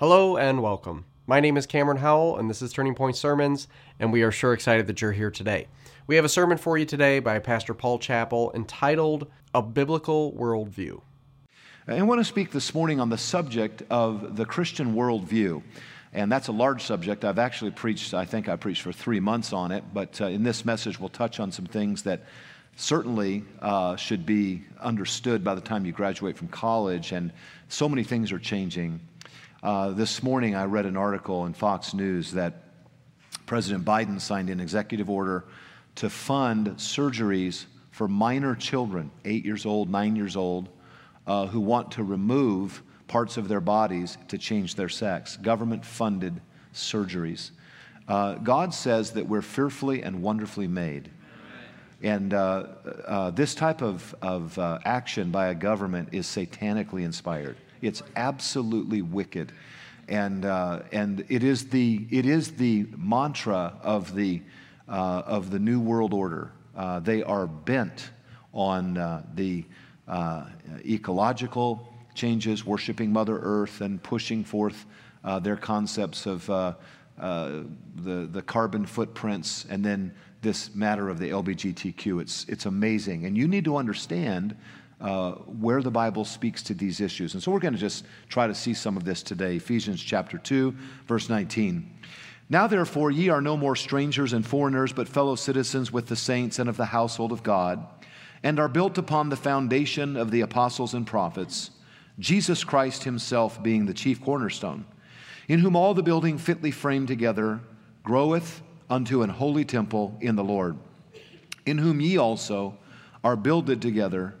Hello and welcome. My name is Cameron Howell, and this is Turning Point Sermons, and we are sure excited that you're here today. We have a sermon for you today by Pastor Paul Chappell entitled A Biblical Worldview. I want to speak this morning on the subject of the Christian worldview. And that's a large subject. I've actually preached, I think I preached for three months on it, but uh, in this message, we'll touch on some things that certainly uh, should be understood by the time you graduate from college. And so many things are changing. Uh, this morning, I read an article in Fox News that President Biden signed an executive order to fund surgeries for minor children, eight years old, nine years old, uh, who want to remove parts of their bodies to change their sex. Government funded surgeries. Uh, God says that we're fearfully and wonderfully made. And uh, uh, this type of, of uh, action by a government is satanically inspired. It's absolutely wicked. And, uh, and it, is the, it is the mantra of the, uh, of the New World Order. Uh, they are bent on uh, the uh, ecological changes, worshiping Mother Earth, and pushing forth uh, their concepts of the, the carbon footprints, and then this matter of the LGBTQ. It's, it's amazing. And you need to understand uh, where the Bible speaks to these issues. And so we're going to just try to see some of this today. Ephesians chapter 2, verse 19. Now, therefore, ye are no more strangers and foreigners, but fellow citizens with the saints and of the household of God, and are built upon the foundation of the apostles and prophets, Jesus Christ himself being the chief cornerstone, in whom all the building fitly framed together groweth unto an holy temple in the Lord, in whom ye also are builded together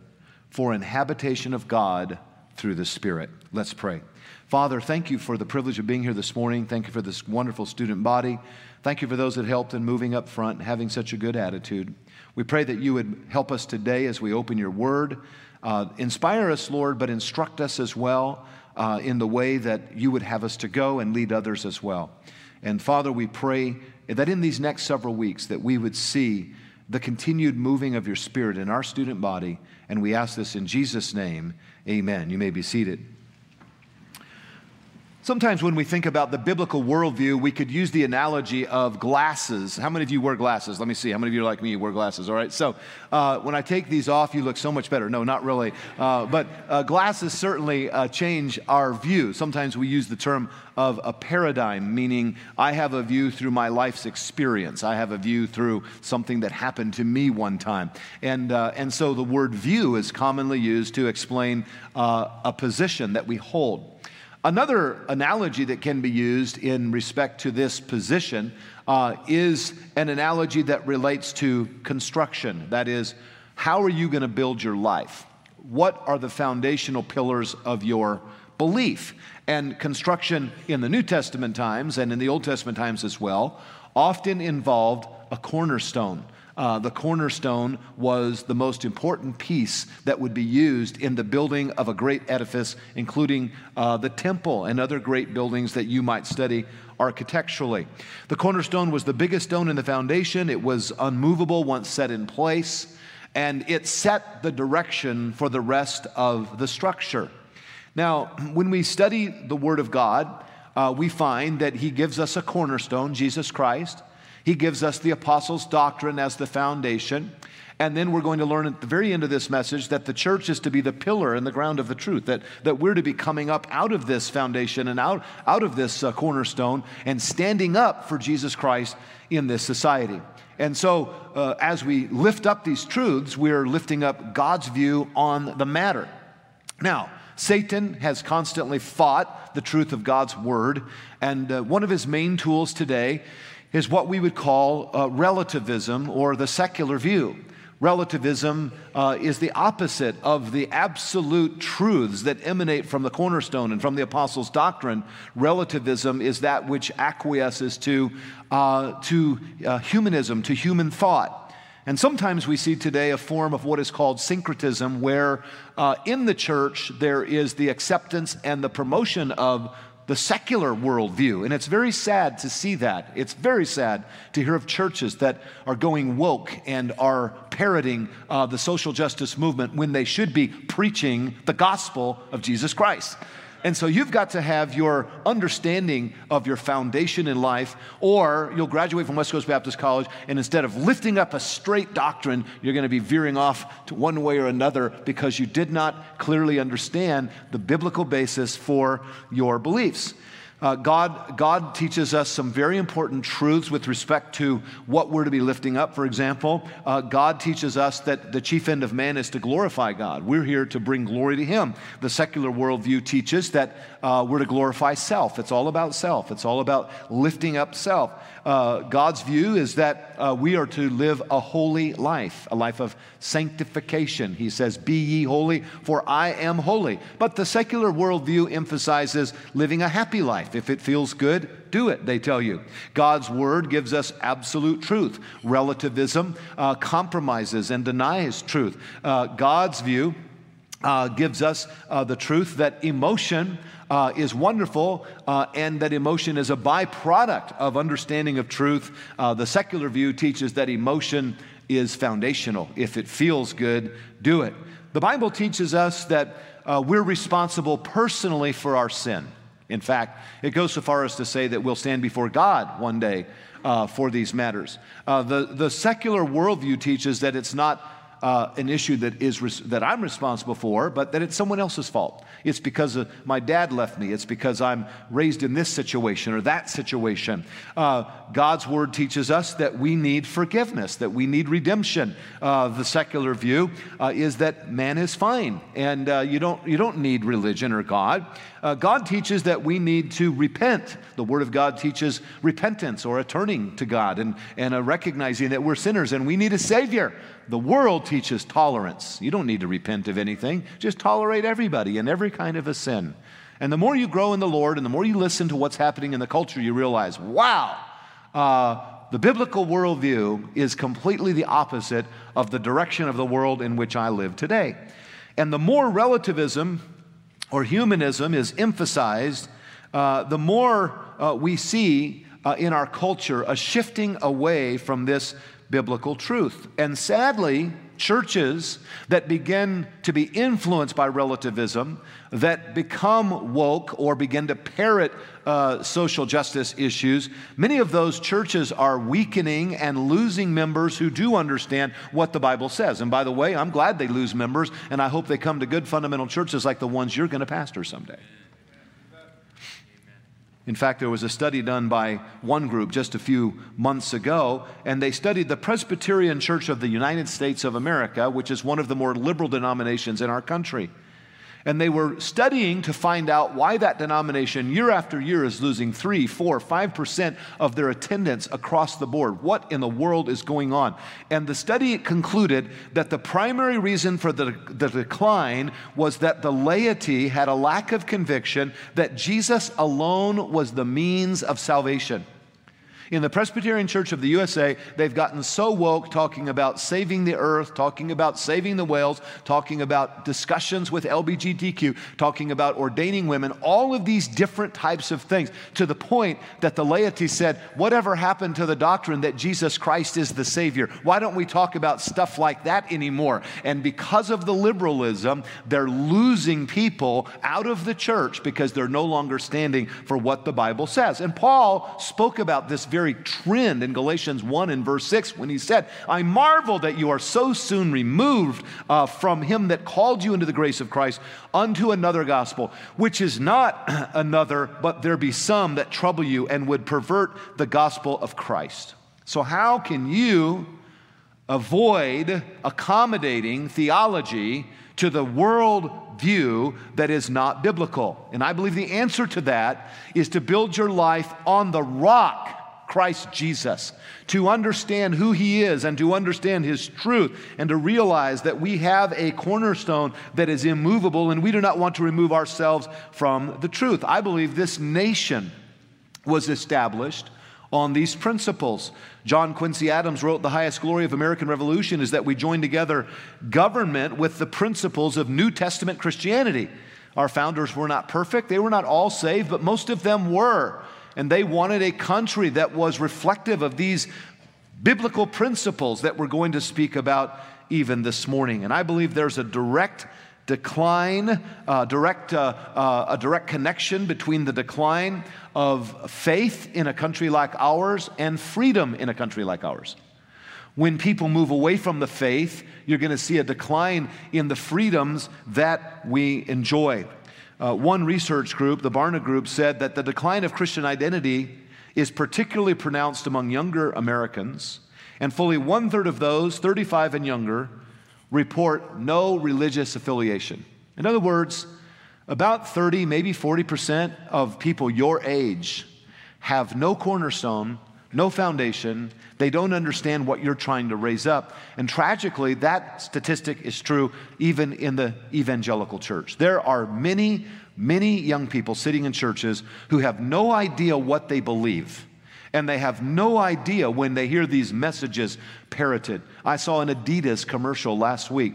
for an habitation of God through the Spirit. Let's pray. Father, thank you for the privilege of being here this morning. Thank you for this wonderful student body. Thank you for those that helped in moving up front and having such a good attitude. We pray that you would help us today as we open your word. Uh, inspire us, Lord, but instruct us as well uh, in the way that you would have us to go and lead others as well. And Father, we pray that in these next several weeks that we would see the continued moving of your spirit in our student body and we ask this in Jesus' name. Amen. You may be seated. Sometimes when we think about the biblical worldview, we could use the analogy of glasses. How many of you wear glasses? Let me see. How many of you are like me? Wear glasses, all right? So uh, when I take these off, you look so much better. No, not really. Uh, but uh, glasses certainly uh, change our view. Sometimes we use the term of a paradigm, meaning I have a view through my life's experience. I have a view through something that happened to me one time. And, uh, and so the word view is commonly used to explain uh, a position that we hold. Another analogy that can be used in respect to this position uh, is an analogy that relates to construction. That is, how are you going to build your life? What are the foundational pillars of your belief? And construction in the New Testament times and in the Old Testament times as well often involved a cornerstone. Uh, the cornerstone was the most important piece that would be used in the building of a great edifice, including uh, the temple and other great buildings that you might study architecturally. The cornerstone was the biggest stone in the foundation, it was unmovable once set in place, and it set the direction for the rest of the structure. Now, when we study the Word of God, uh, we find that He gives us a cornerstone, Jesus Christ. He gives us the apostles' doctrine as the foundation. And then we're going to learn at the very end of this message that the church is to be the pillar and the ground of the truth, that, that we're to be coming up out of this foundation and out, out of this uh, cornerstone and standing up for Jesus Christ in this society. And so, uh, as we lift up these truths, we're lifting up God's view on the matter. Now, Satan has constantly fought the truth of God's word, and uh, one of his main tools today is what we would call uh, relativism or the secular view. Relativism uh, is the opposite of the absolute truths that emanate from the cornerstone and from the apostles' doctrine. Relativism is that which acquiesces to, uh, to uh, humanism, to human thought. And sometimes we see today a form of what is called syncretism, where uh, in the church there is the acceptance and the promotion of the secular worldview. And it's very sad to see that. It's very sad to hear of churches that are going woke and are parroting uh, the social justice movement when they should be preaching the gospel of Jesus Christ. And so you've got to have your understanding of your foundation in life, or you'll graduate from West Coast Baptist College, and instead of lifting up a straight doctrine, you're going to be veering off to one way or another because you did not clearly understand the biblical basis for your beliefs. Uh, God, God teaches us some very important truths with respect to what we're to be lifting up. For example, uh, God teaches us that the chief end of man is to glorify God. We're here to bring glory to Him. The secular worldview teaches that uh, we're to glorify self. It's all about self, it's all about lifting up self. Uh, God's view is that uh, we are to live a holy life, a life of sanctification. He says, Be ye holy, for I am holy. But the secular worldview emphasizes living a happy life. If it feels good, do it, they tell you. God's word gives us absolute truth. Relativism uh, compromises and denies truth. Uh, God's view uh, gives us uh, the truth that emotion uh, is wonderful uh, and that emotion is a byproduct of understanding of truth. Uh, the secular view teaches that emotion is foundational. If it feels good, do it. The Bible teaches us that uh, we're responsible personally for our sin. In fact, it goes so far as to say that we'll stand before God one day uh, for these matters. Uh, the, the secular worldview teaches that it's not uh, an issue that, is res- that I'm responsible for, but that it's someone else's fault. It's because my dad left me. It's because I'm raised in this situation or that situation. Uh, God's word teaches us that we need forgiveness, that we need redemption. Uh, the secular view uh, is that man is fine and you, don't, you don't need religion or God. God teaches that we need to repent. The Word of God teaches repentance or a turning to God and, and a recognizing that we're sinners and we need a Savior. The world teaches tolerance. You don't need to repent of anything, just tolerate everybody and every kind of a sin. And the more you grow in the Lord and the more you listen to what's happening in the culture, you realize, wow, uh, the biblical worldview is completely the opposite of the direction of the world in which I live today. And the more relativism or humanism is emphasized, uh, the more uh, we see uh, in our culture a shifting away from this biblical truth. And sadly, churches that begin to be influenced by relativism, that become woke or begin to parrot uh, social justice issues, many of those churches are weakening and losing members who do understand what the Bible says. And by the way, I'm glad they lose members, and I hope they come to good fundamental churches like the ones you're going to pastor someday. In fact, there was a study done by one group just a few months ago, and they studied the Presbyterian Church of the United States of America, which is one of the more liberal denominations in our country. And they were studying to find out why that denomination year after year is losing three, four, five percent of their attendance across the board. What in the world is going on? And the study concluded that the primary reason for the, the decline was that the laity had a lack of conviction that Jesus alone was the means of salvation. In the Presbyterian Church of the USA, they've gotten so woke talking about saving the earth, talking about saving the whales, talking about discussions with LBGTQ, talking about ordaining women, all of these different types of things, to the point that the laity said, Whatever happened to the doctrine that Jesus Christ is the Savior? Why don't we talk about stuff like that anymore? And because of the liberalism, they're losing people out of the church because they're no longer standing for what the Bible says. And Paul spoke about this very very trend in Galatians 1 and verse 6 when he said, I marvel that you are so soon removed uh, from him that called you into the grace of Christ unto another gospel, which is not another, but there be some that trouble you and would pervert the gospel of Christ. So, how can you avoid accommodating theology to the world view that is not biblical? And I believe the answer to that is to build your life on the rock Christ Jesus, to understand who He is and to understand His truth, and to realize that we have a cornerstone that is immovable and we do not want to remove ourselves from the truth. I believe this nation was established on these principles. John Quincy Adams wrote, The highest glory of American Revolution is that we join together government with the principles of New Testament Christianity. Our founders were not perfect, they were not all saved, but most of them were and they wanted a country that was reflective of these biblical principles that we're going to speak about even this morning. And I believe there's a direct decline, uh, direct, uh, uh, a direct connection between the decline of faith in a country like ours and freedom in a country like ours. When people move away from the faith, you're going to see a decline in the freedoms that we enjoy. Uh, one research group, the Barna Group, said that the decline of Christian identity is particularly pronounced among younger Americans, and fully one third of those, 35 and younger, report no religious affiliation. In other words, about 30, maybe 40% of people your age have no cornerstone, no foundation. They don't understand what you're trying to raise up. And tragically, that statistic is true even in the evangelical church. There are many, many young people sitting in churches who have no idea what they believe. And they have no idea when they hear these messages parroted. I saw an Adidas commercial last week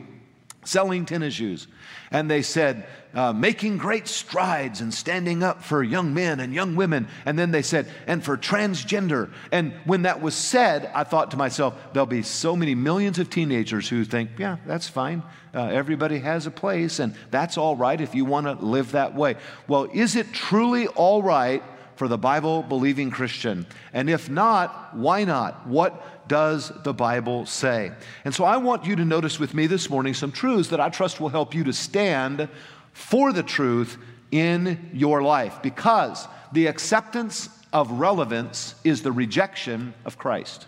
selling tennis shoes. And they said, uh, making great strides and standing up for young men and young women. And then they said, and for transgender. And when that was said, I thought to myself, there'll be so many millions of teenagers who think, yeah, that's fine. Uh, everybody has a place, and that's all right if you want to live that way. Well, is it truly all right for the Bible believing Christian? And if not, why not? What does the Bible say? And so I want you to notice with me this morning some truths that I trust will help you to stand for the truth in your life because the acceptance of relevance is the rejection of Christ.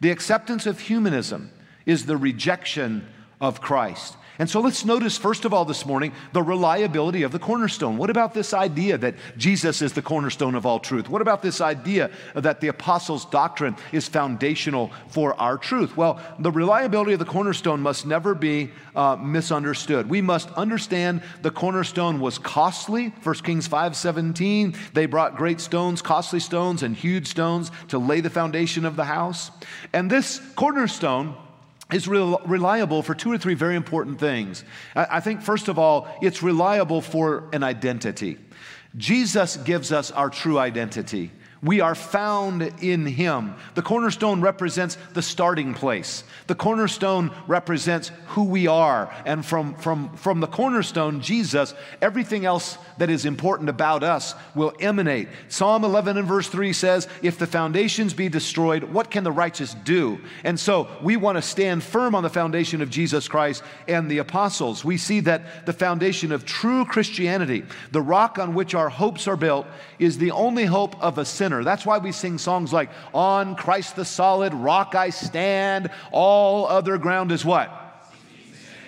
The acceptance of humanism is the rejection of Christ. And so let's notice, first of all, this morning, the reliability of the cornerstone. What about this idea that Jesus is the cornerstone of all truth? What about this idea that the apostles' doctrine is foundational for our truth? Well, the reliability of the cornerstone must never be uh, misunderstood. We must understand the cornerstone was costly. 1 Kings 5 17, they brought great stones, costly stones, and huge stones to lay the foundation of the house. And this cornerstone, is reliable for two or three very important things. I think, first of all, it's reliable for an identity. Jesus gives us our true identity. We are found in Him. The cornerstone represents the starting place. The cornerstone represents who we are. And from, from, from the cornerstone, Jesus, everything else that is important about us will emanate. Psalm 11 and verse 3 says, If the foundations be destroyed, what can the righteous do? And so we want to stand firm on the foundation of Jesus Christ and the apostles. We see that the foundation of true Christianity, the rock on which our hopes are built, is the only hope of a sinner sinner. That's why we sing songs like, On Christ the solid rock I stand, all other ground is what?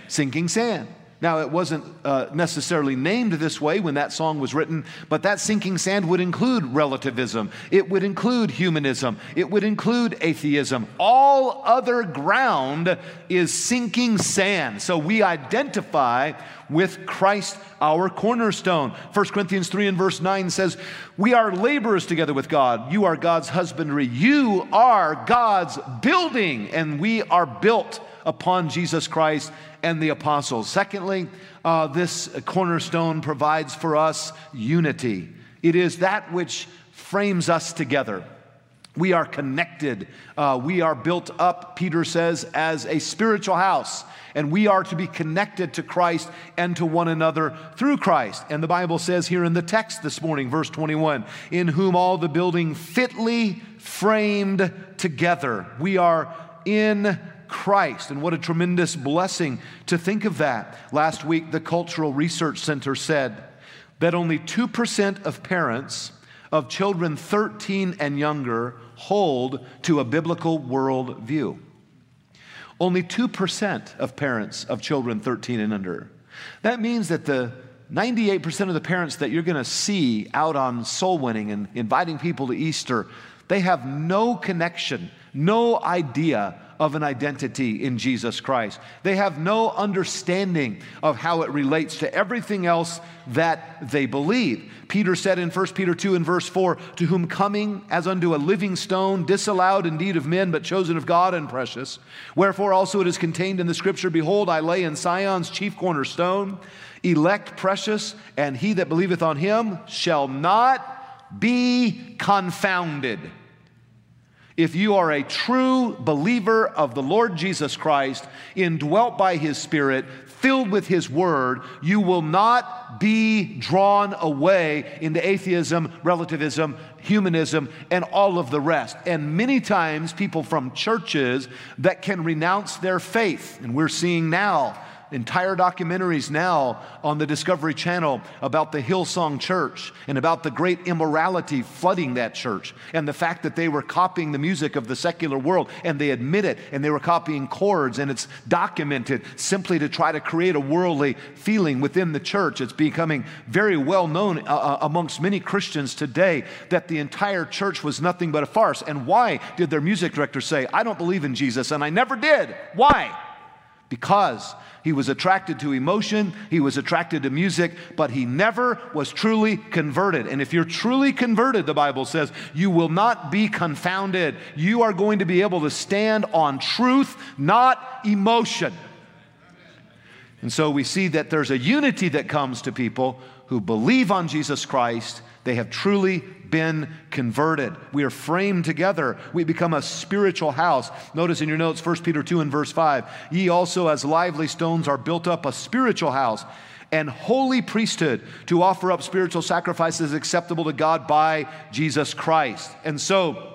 Sinking sand. Sinking sand. Now, it wasn't uh, necessarily named this way when that song was written, but that sinking sand would include relativism. It would include humanism. It would include atheism. All other ground is sinking sand. So we identify with Christ, our cornerstone. 1 Corinthians 3 and verse 9 says, We are laborers together with God. You are God's husbandry. You are God's building, and we are built upon Jesus Christ and the apostles. Secondly, uh, this cornerstone provides for us unity. It is that which frames us together. We are connected. Uh, we are built up, Peter says, as a spiritual house. And we are to be connected to Christ and to one another through Christ. And the Bible says here in the text this morning, verse 21, in whom all the building fitly framed together. We are in Christ. And what a tremendous blessing to think of that. Last week, the Cultural Research Center said that only 2% of parents of children 13 and younger hold to a biblical worldview. Only 2% of parents of children 13 and under. That means that the 98% of the parents that you're going to see out on soul winning and inviting people to Easter, they have no connection, no idea of an identity in Jesus Christ. They have no understanding of how it relates to everything else that they believe. Peter said in 1 Peter 2 and verse 4 To whom coming as unto a living stone, disallowed indeed of men, but chosen of God and precious. Wherefore also it is contained in the scripture Behold, I lay in Sion's chief cornerstone, elect precious, and he that believeth on him shall not be confounded. If you are a true believer of the Lord Jesus Christ, indwelt by his Spirit, filled with his word, you will not be drawn away into atheism, relativism, humanism, and all of the rest. And many times, people from churches that can renounce their faith, and we're seeing now entire documentaries now on the Discovery Channel about the Hillsong Church and about the great immorality flooding that church and the fact that they were copying the music of the secular world and they admit it and they were copying chords and it's documented simply to try to create a worldly feeling within the church. It's becoming very well known uh, uh amongst many Christians today that the entire church was nothing but a farce. And why did their music director say, I don't believe in Jesus and I never did? Why? Because he was attracted to emotion, he was attracted to music, but he never was truly converted. And if you're truly converted, the Bible says, you will not be confounded. You are going to be able to stand on truth, not emotion. And so we see that there's a unity that comes to people who believe on Jesus Christ. They have truly been converted. We are framed together. We become a spiritual house. Notice in your notes, 1 Peter 2 and verse 5 Ye also, as lively stones, are built up a spiritual house and holy priesthood to offer up spiritual sacrifices acceptable to God by Jesus Christ. And so,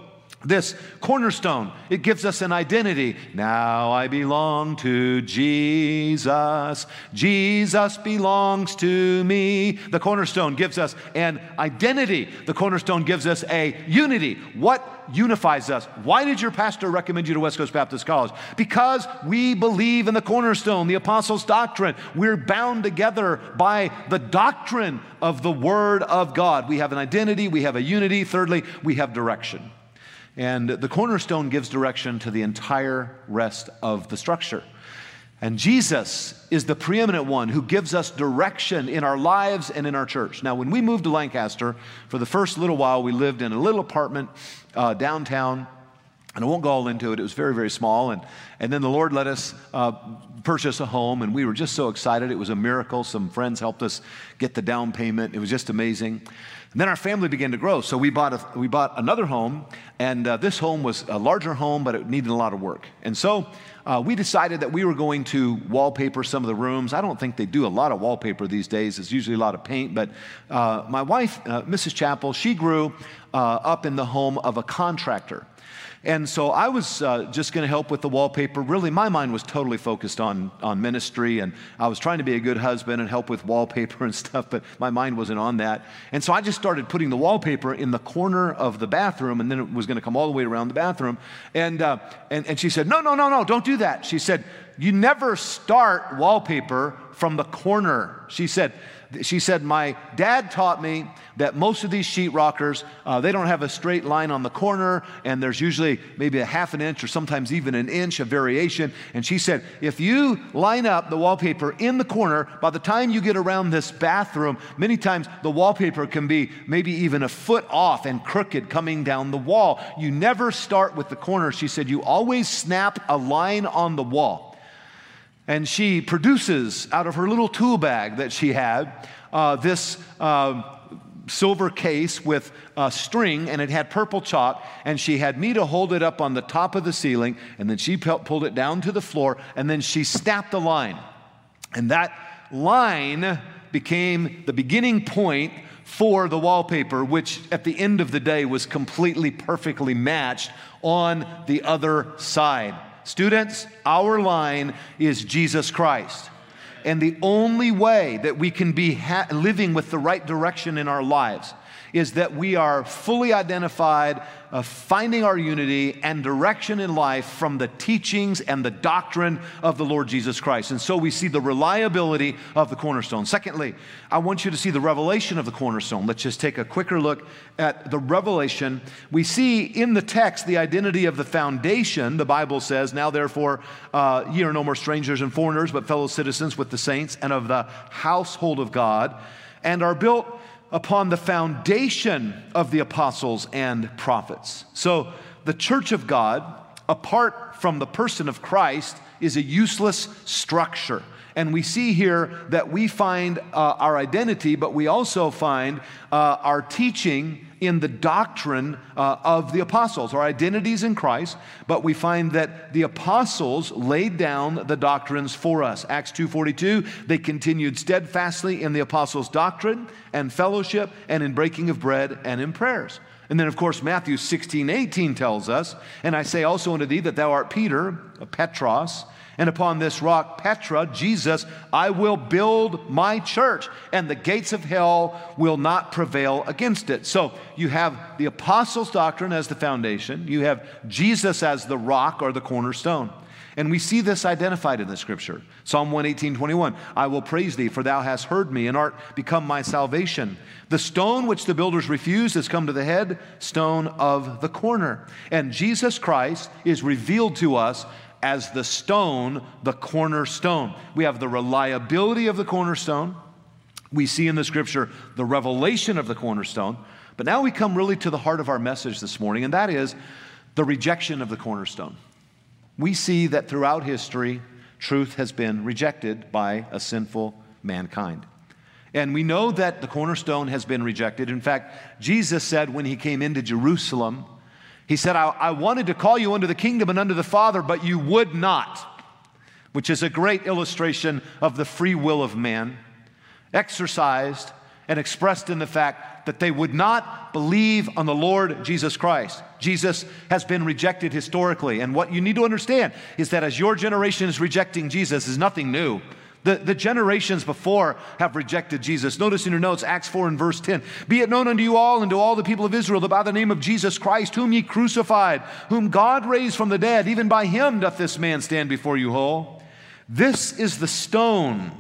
this cornerstone, it gives us an identity. Now I belong to Jesus. Jesus belongs to me. The cornerstone gives us an identity. The cornerstone gives us a unity. What unifies us? Why did your pastor recommend you to West Coast Baptist College? Because we believe in the cornerstone, the apostles' doctrine. We're bound together by the doctrine of the Word of God. We have an identity, we have a unity. Thirdly, we have direction. And the cornerstone gives direction to the entire rest of the structure. And Jesus is the preeminent one who gives us direction in our lives and in our church. Now, when we moved to Lancaster, for the first little while, we lived in a little apartment uh, downtown. And I won't go all into it. It was very, very small. And, and then the Lord let us uh, purchase a home, and we were just so excited. It was a miracle. Some friends helped us get the down payment. It was just amazing. And then our family began to grow. So we bought, a, we bought another home, and uh, this home was a larger home, but it needed a lot of work. And so uh, we decided that we were going to wallpaper some of the rooms. I don't think they do a lot of wallpaper these days, it's usually a lot of paint. But uh, my wife, uh, Mrs. Chappell, she grew uh, up in the home of a contractor. And so I was uh, just going to help with the wallpaper. Really, my mind was totally focused on, on ministry, and I was trying to be a good husband and help with wallpaper and stuff, but my mind wasn't on that. And so I just started putting the wallpaper in the corner of the bathroom, and then it was going to come all the way around the bathroom. And, uh, and, and she said, No, no, no, no, don't do that. She said, You never start wallpaper from the corner. She said, she said, My dad taught me that most of these sheetrockers, uh, they don't have a straight line on the corner, and there's usually maybe a half an inch or sometimes even an inch of variation. And she said, If you line up the wallpaper in the corner, by the time you get around this bathroom, many times the wallpaper can be maybe even a foot off and crooked coming down the wall. You never start with the corner. She said, You always snap a line on the wall and she produces out of her little tool bag that she had uh, this uh, silver case with a string and it had purple chalk and she had me to hold it up on the top of the ceiling and then she pulled it down to the floor and then she snapped the line. And that line became the beginning point for the wallpaper which at the end of the day was completely perfectly matched on the other side Students, our line is Jesus Christ. And the only way that we can be ha- living with the right direction in our lives is that we are fully identified finding our unity and direction in life from the teachings and the doctrine of the Lord Jesus Christ. And so we see the reliability of the cornerstone. Secondly, I want you to see the revelation of the cornerstone. Let's just take a quicker look at the revelation. We see in the text the identity of the foundation. The Bible says, Now therefore, uh, ye are no more strangers and foreigners, but fellow citizens with the saints and of the household of God, and are built upon the foundation of the apostles and prophets. So, the church of God, apart from the person of Christ, is a useless structure. And we see here that we find uh, our identity, but we also find uh, our teaching in the doctrine uh, of the apostles. Our identities in Christ, but we find that the apostles laid down the doctrines for us. Acts 2:42, they continued steadfastly in the apostles' doctrine and fellowship and in breaking of bread and in prayers. And then, of course, Matthew 16, 18 tells us, And I say also unto thee that thou art Peter, Petros, and upon this rock, Petra, Jesus, I will build my church, and the gates of hell will not prevail against it. So you have the apostles' doctrine as the foundation, you have Jesus as the rock or the cornerstone. And we see this identified in the scripture. Psalm 118, 21. I will praise thee, for thou hast heard me, and art become my salvation. The stone which the builders refused has come to the head, stone of the corner. And Jesus Christ is revealed to us as the stone, the cornerstone. We have the reliability of the cornerstone. We see in the scripture the revelation of the cornerstone. But now we come really to the heart of our message this morning, and that is the rejection of the cornerstone. We see that throughout history, truth has been rejected by a sinful mankind. And we know that the cornerstone has been rejected. In fact, Jesus said when he came into Jerusalem, he said, I, I wanted to call you unto the kingdom and unto the Father, but you would not, which is a great illustration of the free will of man, exercised and expressed in the fact that they would not believe on the Lord Jesus Christ. Jesus has been rejected historically. And what you need to understand is that as your generation is rejecting Jesus is nothing new. The, the generations before have rejected Jesus. Notice in your notes, Acts 4 and verse 10 Be it known unto you all and to all the people of Israel that by the name of Jesus Christ, whom ye crucified, whom God raised from the dead, even by him doth this man stand before you whole. This is the stone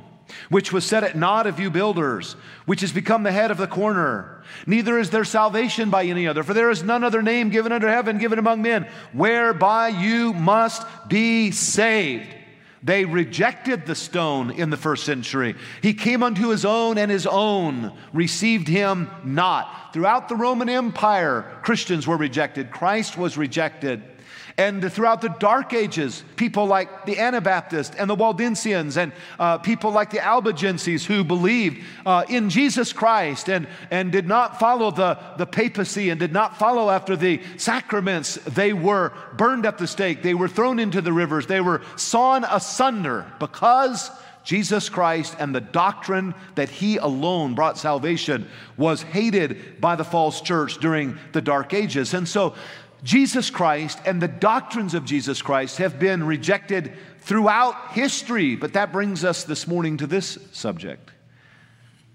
which was set at naught of you builders, which has become the head of the corner. Neither is there salvation by any other, for there is none other name given under heaven, given among men, whereby you must be saved. They rejected the stone in the first century. He came unto his own, and his own received him not. Throughout the Roman Empire, Christians were rejected, Christ was rejected. And throughout the Dark Ages, people like the Anabaptists and the Waldensians and uh, people like the Albigenses who believed uh, in Jesus Christ and, and did not follow the, the papacy and did not follow after the sacraments, they were burned at the stake. They were thrown into the rivers. They were sawn asunder because Jesus Christ and the doctrine that He alone brought salvation was hated by the false church during the Dark Ages. And so Jesus Christ and the doctrines of Jesus Christ have been rejected throughout history. But that brings us this morning to this subject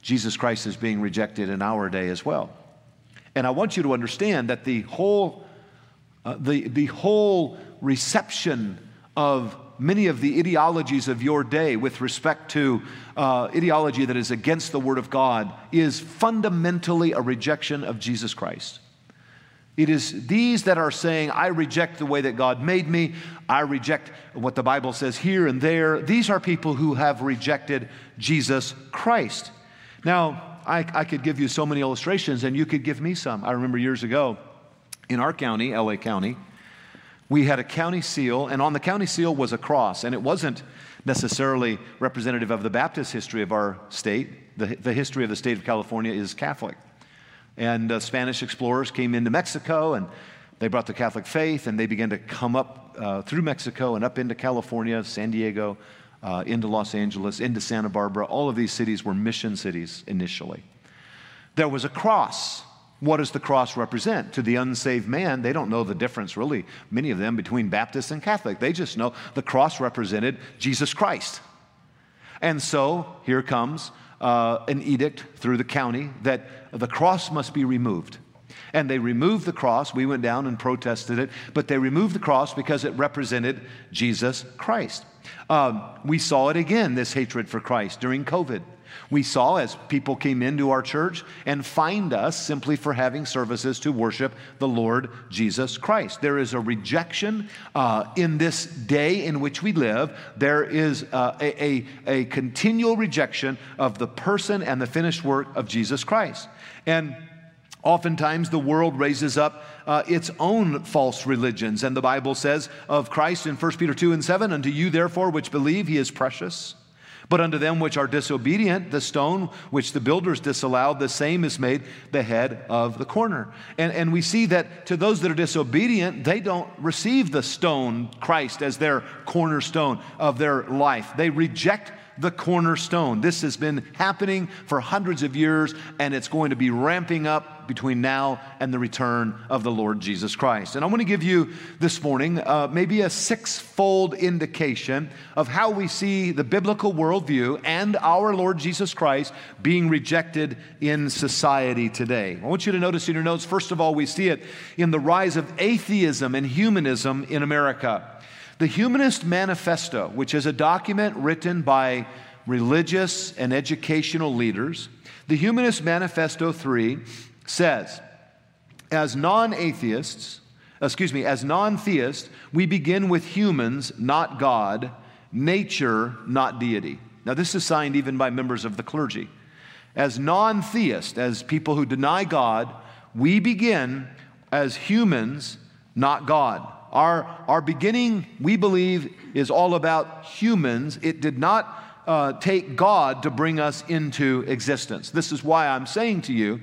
Jesus Christ is being rejected in our day as well. And I want you to understand that the whole, uh, the, the whole reception of many of the ideologies of your day with respect to uh, ideology that is against the Word of God is fundamentally a rejection of Jesus Christ. It is these that are saying, I reject the way that God made me. I reject what the Bible says here and there. These are people who have rejected Jesus Christ. Now, I, I could give you so many illustrations, and you could give me some. I remember years ago in our county, LA County, we had a county seal, and on the county seal was a cross, and it wasn't necessarily representative of the Baptist history of our state. The, the history of the state of California is Catholic. And uh, Spanish explorers came into Mexico and they brought the Catholic faith and they began to come up uh, through Mexico and up into California, San Diego, uh, into Los Angeles, into Santa Barbara. All of these cities were mission cities initially. There was a cross. What does the cross represent? To the unsaved man, they don't know the difference, really, many of them, between Baptist and Catholic. They just know the cross represented Jesus Christ. And so here comes uh, an edict through the county that the cross must be removed. And they removed the cross. We went down and protested it, but they removed the cross because it represented Jesus Christ. Um, we saw it again, this hatred for Christ, during COVID. We saw as people came into our church and fined us simply for having services to worship the Lord Jesus Christ. There is a rejection uh, in this day in which we live. There is uh, a, a, a continual rejection of the person and the finished work of Jesus Christ. And Oftentimes, the world raises up uh, its own false religions. And the Bible says of Christ in 1 Peter 2 and 7 Unto you, therefore, which believe, he is precious. But unto them which are disobedient, the stone which the builders disallowed, the same is made the head of the corner. And, and we see that to those that are disobedient, they don't receive the stone, Christ, as their cornerstone of their life. They reject the cornerstone. This has been happening for hundreds of years, and it's going to be ramping up between now and the return of the Lord Jesus Christ. And I want to give you this morning uh, maybe a six-fold indication of how we see the biblical worldview and our Lord Jesus Christ being rejected in society today. I want you to notice in your notes, first of all, we see it in the rise of atheism and humanism in America. The Humanist Manifesto, which is a document written by religious and educational leaders, the Humanist Manifesto 3 says, as non atheists, excuse me, as non theists, we begin with humans, not God, nature, not deity. Now, this is signed even by members of the clergy. As non theists, as people who deny God, we begin as humans, not God. Our, our beginning, we believe, is all about humans. It did not uh, take God to bring us into existence. This is why I'm saying to you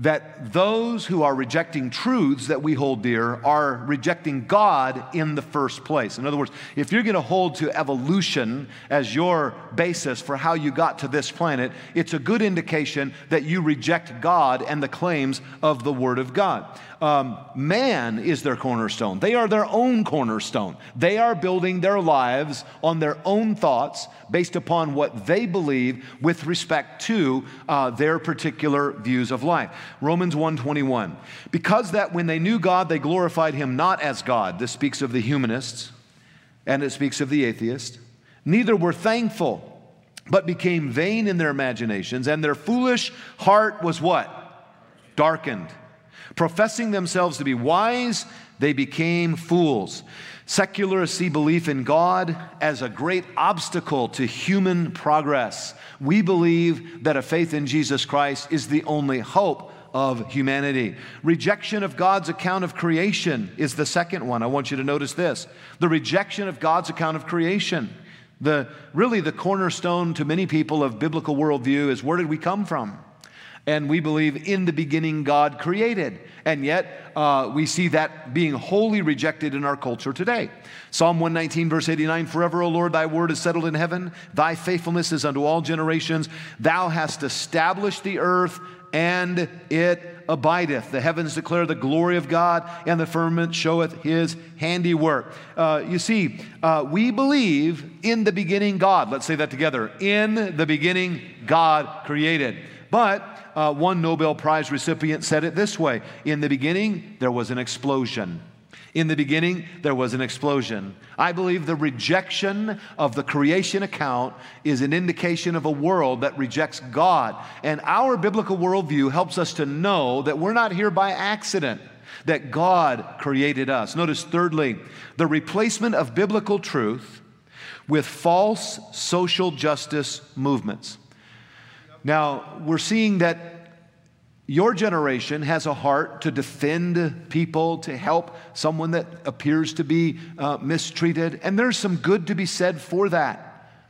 that those who are rejecting truths that we hold dear are rejecting God in the first place. In other words, if you're going to hold to evolution as your basis for how you got to this planet, it's a good indication that you reject God and the claims of the Word of God. Um, man is their cornerstone. They are their own cornerstone. They are building their lives on their own thoughts based upon what they believe with respect to uh, their particular views of life. Romans 1:21. Because that when they knew God, they glorified him not as God. This speaks of the humanists and it speaks of the atheists. Neither were thankful, but became vain in their imaginations, and their foolish heart was what? Darkened. Professing themselves to be wise, they became fools. Secularists see belief in God as a great obstacle to human progress. We believe that a faith in Jesus Christ is the only hope of humanity. Rejection of God's account of creation is the second one. I want you to notice this the rejection of God's account of creation. The, really, the cornerstone to many people of biblical worldview is where did we come from? And we believe in the beginning God created. And yet, uh, we see that being wholly rejected in our culture today. Psalm 119, verse 89 Forever, O Lord, thy word is settled in heaven. Thy faithfulness is unto all generations. Thou hast established the earth, and it abideth. The heavens declare the glory of God, and the firmament showeth his handiwork. Uh, you see, uh, we believe in the beginning God. Let's say that together. In the beginning, God created. But uh, one Nobel Prize recipient said it this way In the beginning, there was an explosion. In the beginning, there was an explosion. I believe the rejection of the creation account is an indication of a world that rejects God. And our biblical worldview helps us to know that we're not here by accident, that God created us. Notice, thirdly, the replacement of biblical truth with false social justice movements. Now, we're seeing that your generation has a heart to defend people, to help someone that appears to be uh, mistreated, and there's some good to be said for that.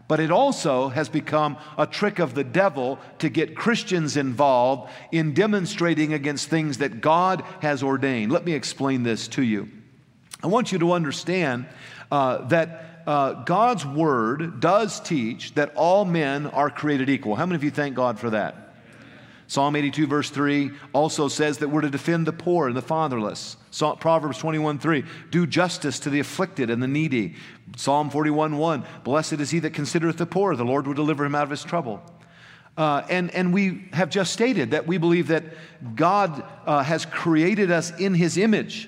But it also has become a trick of the devil to get Christians involved in demonstrating against things that God has ordained. Let me explain this to you. I want you to understand uh, that uh, God's word does teach that all men are created equal. How many of you thank God for that? Psalm 82, verse 3 also says that we're to defend the poor and the fatherless. Proverbs 21, 3, do justice to the afflicted and the needy. Psalm 41, 1, blessed is he that considereth the poor, the Lord will deliver him out of his trouble. Uh, and, and we have just stated that we believe that God uh, has created us in his image.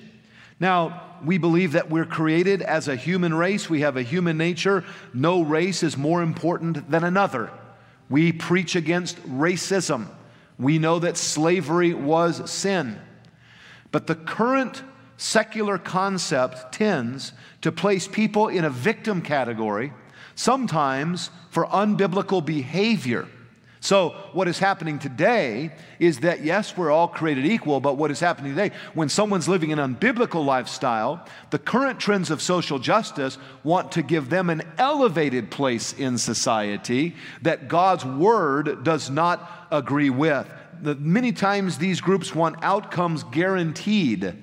Now, we believe that we're created as a human race. We have a human nature. No race is more important than another. We preach against racism. We know that slavery was sin. But the current secular concept tends to place people in a victim category, sometimes for unbiblical behavior. So, what is happening today is that, yes, we're all created equal, but what is happening today, when someone's living an unbiblical lifestyle, the current trends of social justice want to give them an elevated place in society that God's word does not agree with. The, many times these groups want outcomes guaranteed.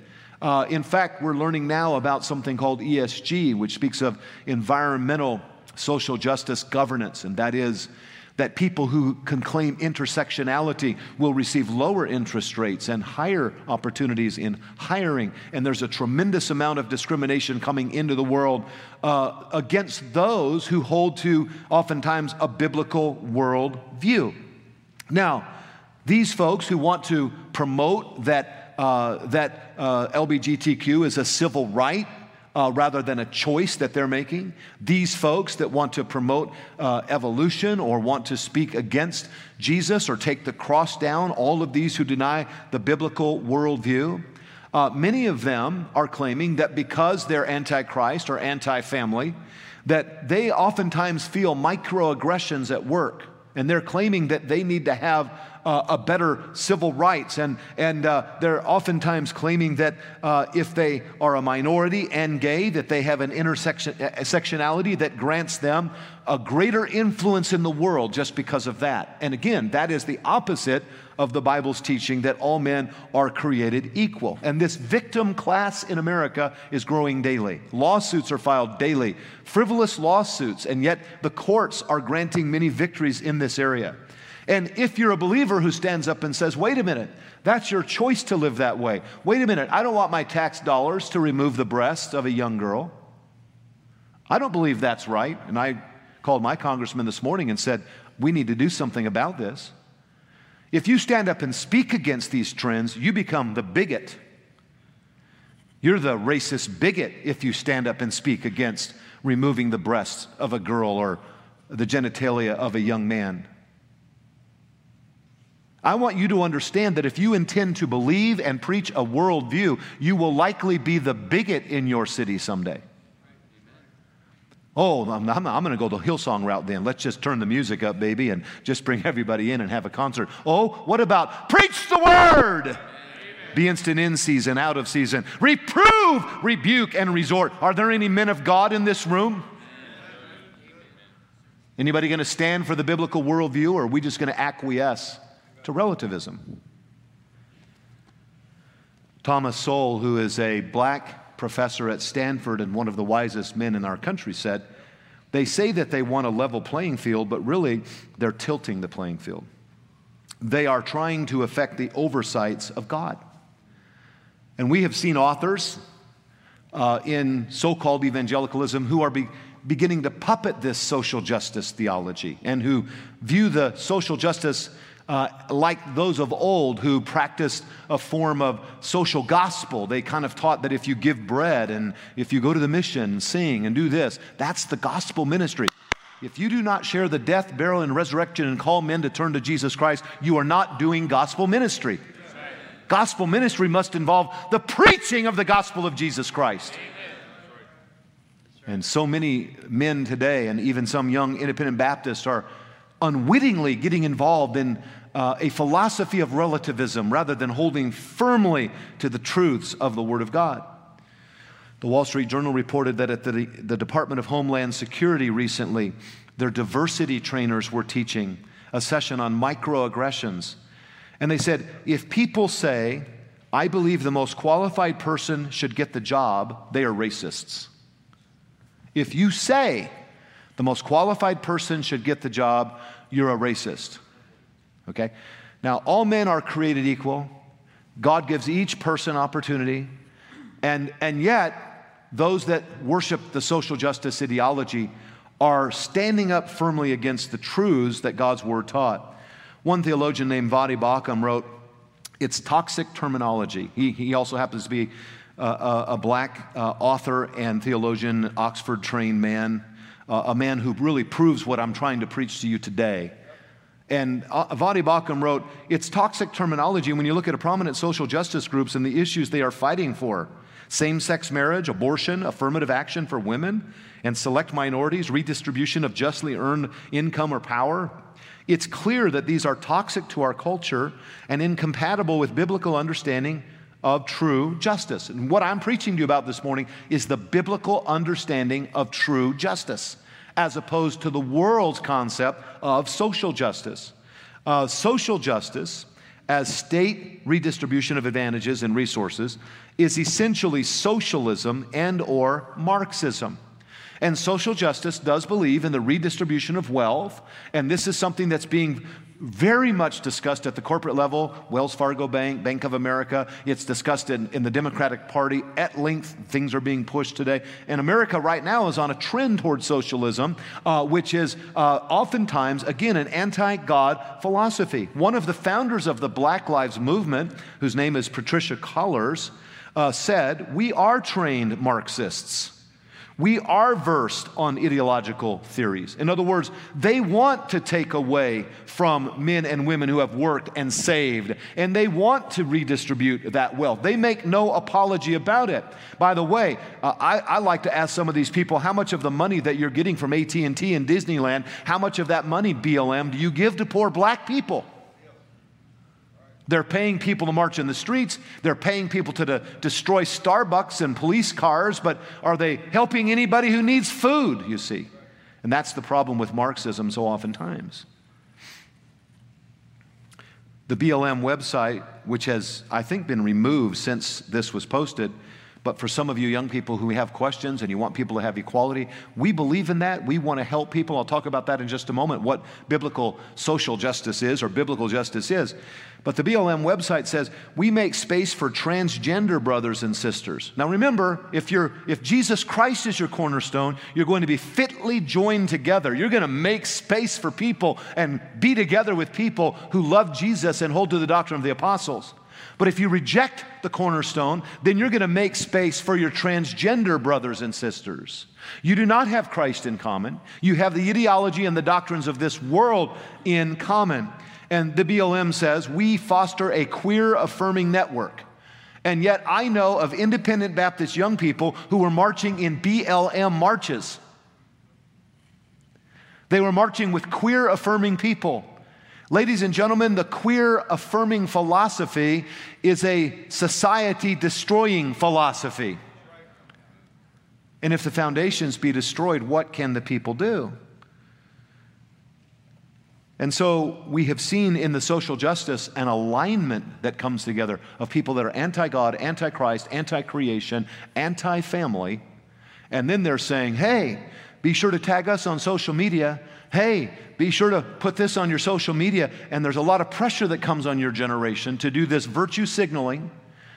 Uh, in fact, we're learning now about something called ESG, which speaks of environmental social justice governance, and that is that people who can claim intersectionality will receive lower interest rates and higher opportunities in hiring. And there's a tremendous amount of discrimination coming into the world uh, against those who hold to oftentimes a biblical world view. Now, these folks who want to promote that, uh, that uh, LBGTQ is a civil right uh, rather than a choice that they're making. These folks that want to promote uh, evolution or want to speak against Jesus or take the cross down, all of these who deny the biblical worldview. Uh, many of them are claiming that because they're anti-Christ or anti-family, that they oftentimes feel microaggressions at work, and they're claiming that they need to have uh, a better civil rights. And, and uh, they're oftentimes claiming that uh, if they are a minority and gay, that they have an intersectionality uh, that grants them a greater influence in the world just because of that. And again, that is the opposite of the Bible's teaching that all men are created equal. And this victim class in America is growing daily. Lawsuits are filed daily, frivolous lawsuits, and yet the courts are granting many victories in this area. And if you're a believer who stands up and says, wait a minute, that's your choice to live that way. Wait a minute, I don't want my tax dollars to remove the breasts of a young girl. I don't believe that's right. And I called my congressman this morning and said, we need to do something about this. If you stand up and speak against these trends, you become the bigot. You're the racist bigot if you stand up and speak against removing the breasts of a girl or the genitalia of a young man. I want you to understand that if you intend to believe and preach a worldview, you will likely be the bigot in your city someday. Oh, I'm, I'm, I'm going to go the Hillsong route then. Let's just turn the music up, baby, and just bring everybody in and have a concert. Oh, what about preach the word? Be instant in season, out of season. Reprove, rebuke, and resort. Are there any men of God in this room? Anybody going to stand for the biblical worldview, or are we just going to acquiesce? To relativism. Thomas Sowell, who is a black professor at Stanford and one of the wisest men in our country, said, They say that they want a level playing field, but really they're tilting the playing field. They are trying to affect the oversights of God. And we have seen authors uh, in so called evangelicalism who are be- beginning to puppet this social justice theology and who view the social justice uh, like those of old who practiced a form of social gospel. They kind of taught that if you give bread and if you go to the mission sing and do this, that's the gospel ministry. If you do not share the death, burial, and resurrection and call men to turn to Jesus Christ, you are not doing gospel ministry. Gospel ministry must involve the preaching of the gospel of Jesus Christ. And so many men today, and even some young independent Baptists, are unwittingly getting involved in uh, a philosophy of relativism rather than holding firmly to the truths of the Word of God. The Wall Street Journal reported that at the, the Department of Homeland Security recently, their diversity trainers were teaching a session on microaggressions. And they said, if people say, I believe the most qualified person should get the job, they are racists. If you say the most qualified person should get the job, you're a racist. Okay? Now, all men are created equal. God gives each person opportunity. And, and yet, those that worship the social justice ideology are standing up firmly against the truths that God's word taught. One theologian named Voddie Baucham wrote, It's toxic terminology. He, he also happens to be a, a, a black uh, author and theologian, Oxford trained man, a man who really proves what I'm trying to preach to you today. And uh, Voddie Baucham wrote, It's toxic terminology when you look at a prominent social justice groups and the issues they are fighting for same sex marriage, abortion, affirmative action for women and select minorities, redistribution of justly earned income or power, It's clear that these are toxic to our culture and incompatible with biblical understanding of true justice. And what I'm preaching to you about this morning is the biblical understanding of true justice, as opposed to the world's concept of social justice. Uh, social justice, as state redistribution of advantages and resources, is essentially socialism and or Marxism. And social justice does believe in the redistribution of wealth, and this is something that's being very much discussed at the corporate level, Wells Fargo Bank, Bank of America. It's discussed in, in the Democratic Party at length. Things are being pushed today. And America right now is on a trend towards socialism, uh, which is uh, oftentimes, again, an anti God philosophy. One of the founders of the Black Lives Movement, whose name is Patricia Cullors, uh, said, We are trained Marxists. We are versed on ideological theories. In other words, they want to take away from men and women who have worked and saved, and they want to redistribute that wealth. They make no apology about it. By the way, uh, I, I like to ask some of these people how much of the money that you're getting from AT&T and Disneyland, how much of that money, BLM, do you give to poor black people? They're paying people to march in the streets. They're paying people to, to, destroy Starbucks and police cars, but are they helping anybody who needs food, you see? And that's the problem with Marxism so oftentimes. The BLM website, which has, I think, been removed since this was posted, but for some of you young people who have questions and you want people to have equality, we believe in that. We want to help people. I'll talk about that in just a moment, what biblical social justice is or biblical justice is. But the BLM website says we make space for transgender brothers and sisters. Now remember, if you're if Jesus Christ is your cornerstone, you're going to be fitly joined together. You're going to make space for people and be together with people who love Jesus and hold to the doctrine of the apostles. But if you reject the cornerstone, then you're going to make space for your transgender brothers and sisters. You do not have Christ in common. You have the ideology and the doctrines of this world in common. And the BLM says we foster a queer affirming network. And yet I know of independent Baptist young people who were marching in BLM marches. They were marching with queer affirming people. Ladies and gentlemen, the queer affirming philosophy is a society destroying philosophy. And if the foundations be destroyed, what can the people do? And so we have seen in the social justice an alignment that comes together of people that are anti God, anti Christ, anti creation, anti family. And then they're saying, hey, be sure to tag us on social media. Hey, be sure to put this on your social media. And there's a lot of pressure that comes on your generation to do this virtue signaling